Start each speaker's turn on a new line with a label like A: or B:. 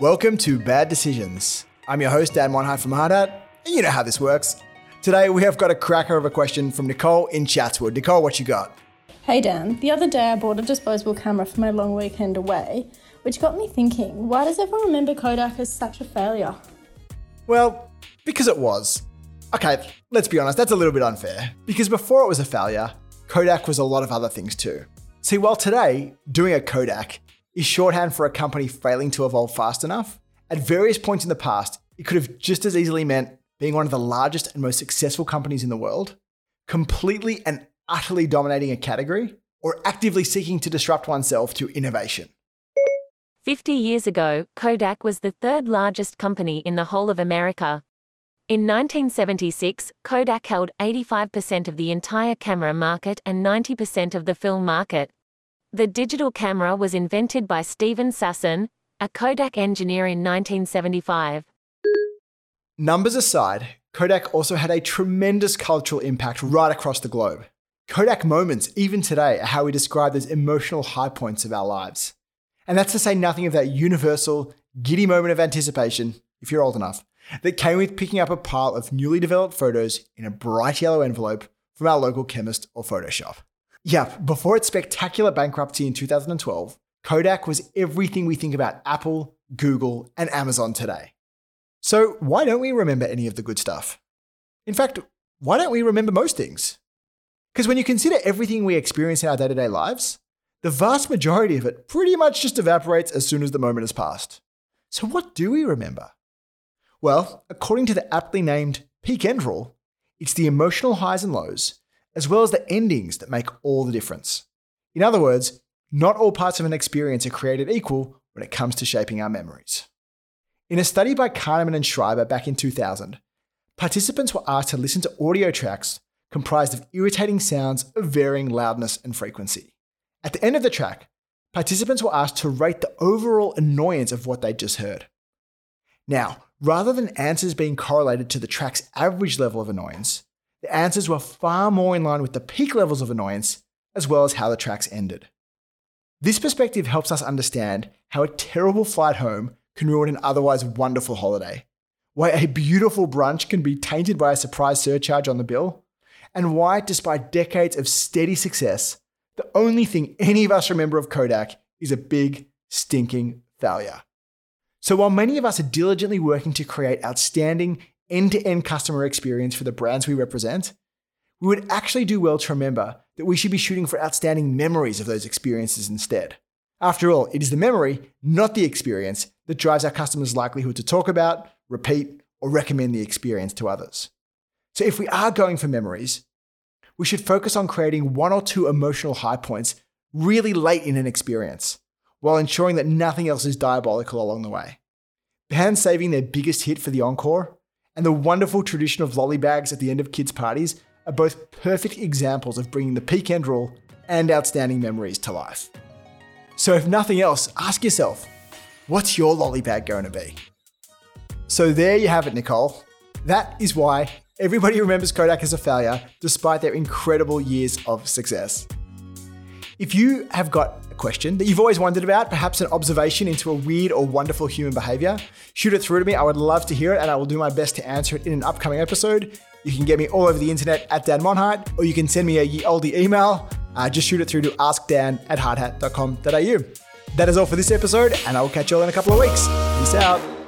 A: Welcome to Bad Decisions. I'm your host, Dan Monheit from Hard Hat, and you know how this works. Today we have got a cracker of a question from Nicole in Chatswood. Nicole, what you got?
B: Hey Dan, the other day I bought a disposable camera for my long weekend away, which got me thinking why does everyone remember Kodak as such a failure?
A: Well, because it was. Okay, let's be honest, that's a little bit unfair. Because before it was a failure, Kodak was a lot of other things too. See, while today, doing a Kodak is shorthand for a company failing to evolve fast enough, at various points in the past, it could have just as easily meant being one of the largest and most successful companies in the world, completely and utterly dominating a category, or actively seeking to disrupt oneself through innovation.
C: 50 years ago, Kodak was the third largest company in the whole of America. In 1976, Kodak held 85% of the entire camera market and 90% of the film market. The digital camera was invented by Steven Sasson, a Kodak engineer in 1975.
A: Numbers aside, Kodak also had a tremendous cultural impact right across the globe. Kodak moments, even today, are how we describe those emotional high points of our lives. And that's to say nothing of that universal, giddy moment of anticipation, if you're old enough, that came with picking up a pile of newly developed photos in a bright yellow envelope from our local chemist or photo shop. Yeah, before its spectacular bankruptcy in 2012, Kodak was everything we think about Apple, Google, and Amazon today. So, why don't we remember any of the good stuff? In fact, why don't we remember most things? Because when you consider everything we experience in our day to day lives, the vast majority of it pretty much just evaporates as soon as the moment has passed. So, what do we remember? Well, according to the aptly named peak end rule, it's the emotional highs and lows, as well as the endings that make all the difference. In other words, not all parts of an experience are created equal when it comes to shaping our memories. In a study by Kahneman and Schreiber back in 2000, participants were asked to listen to audio tracks comprised of irritating sounds of varying loudness and frequency. At the end of the track, participants were asked to rate the overall annoyance of what they'd just heard. Now, rather than answers being correlated to the track's average level of annoyance, the answers were far more in line with the peak levels of annoyance, as well as how the tracks ended. This perspective helps us understand how a terrible flight home can ruin an otherwise wonderful holiday, why a beautiful brunch can be tainted by a surprise surcharge on the bill, and why, despite decades of steady success, the only thing any of us remember of Kodak is a big, stinking failure. So while many of us are diligently working to create outstanding end to end customer experience for the brands we represent, we would actually do well to remember that we should be shooting for outstanding memories of those experiences instead. After all, it is the memory, not the experience, that drives our customers' likelihood to talk about, repeat, or recommend the experience to others. So if we are going for memories, we should focus on creating one or two emotional high points really late in an experience, while ensuring that nothing else is diabolical along the way. Bands saving their biggest hit for the encore and the wonderful tradition of lolly bags at the end of kids' parties are both perfect examples of bringing the peak end rule and outstanding memories to life. So, if nothing else, ask yourself what's your lolly bag going to be? So, there you have it, Nicole. That is why everybody remembers Kodak as a failure despite their incredible years of success. If you have got a question that you've always wondered about, perhaps an observation into a weird or wonderful human behavior, shoot it through to me. I would love to hear it and I will do my best to answer it in an upcoming episode. You can get me all over the internet at Dan Monheit, or you can send me a ye olde email uh, just shoot it through to askdan at hardhat.com.au. That is all for this episode, and I will catch you all in a couple of weeks. Peace out.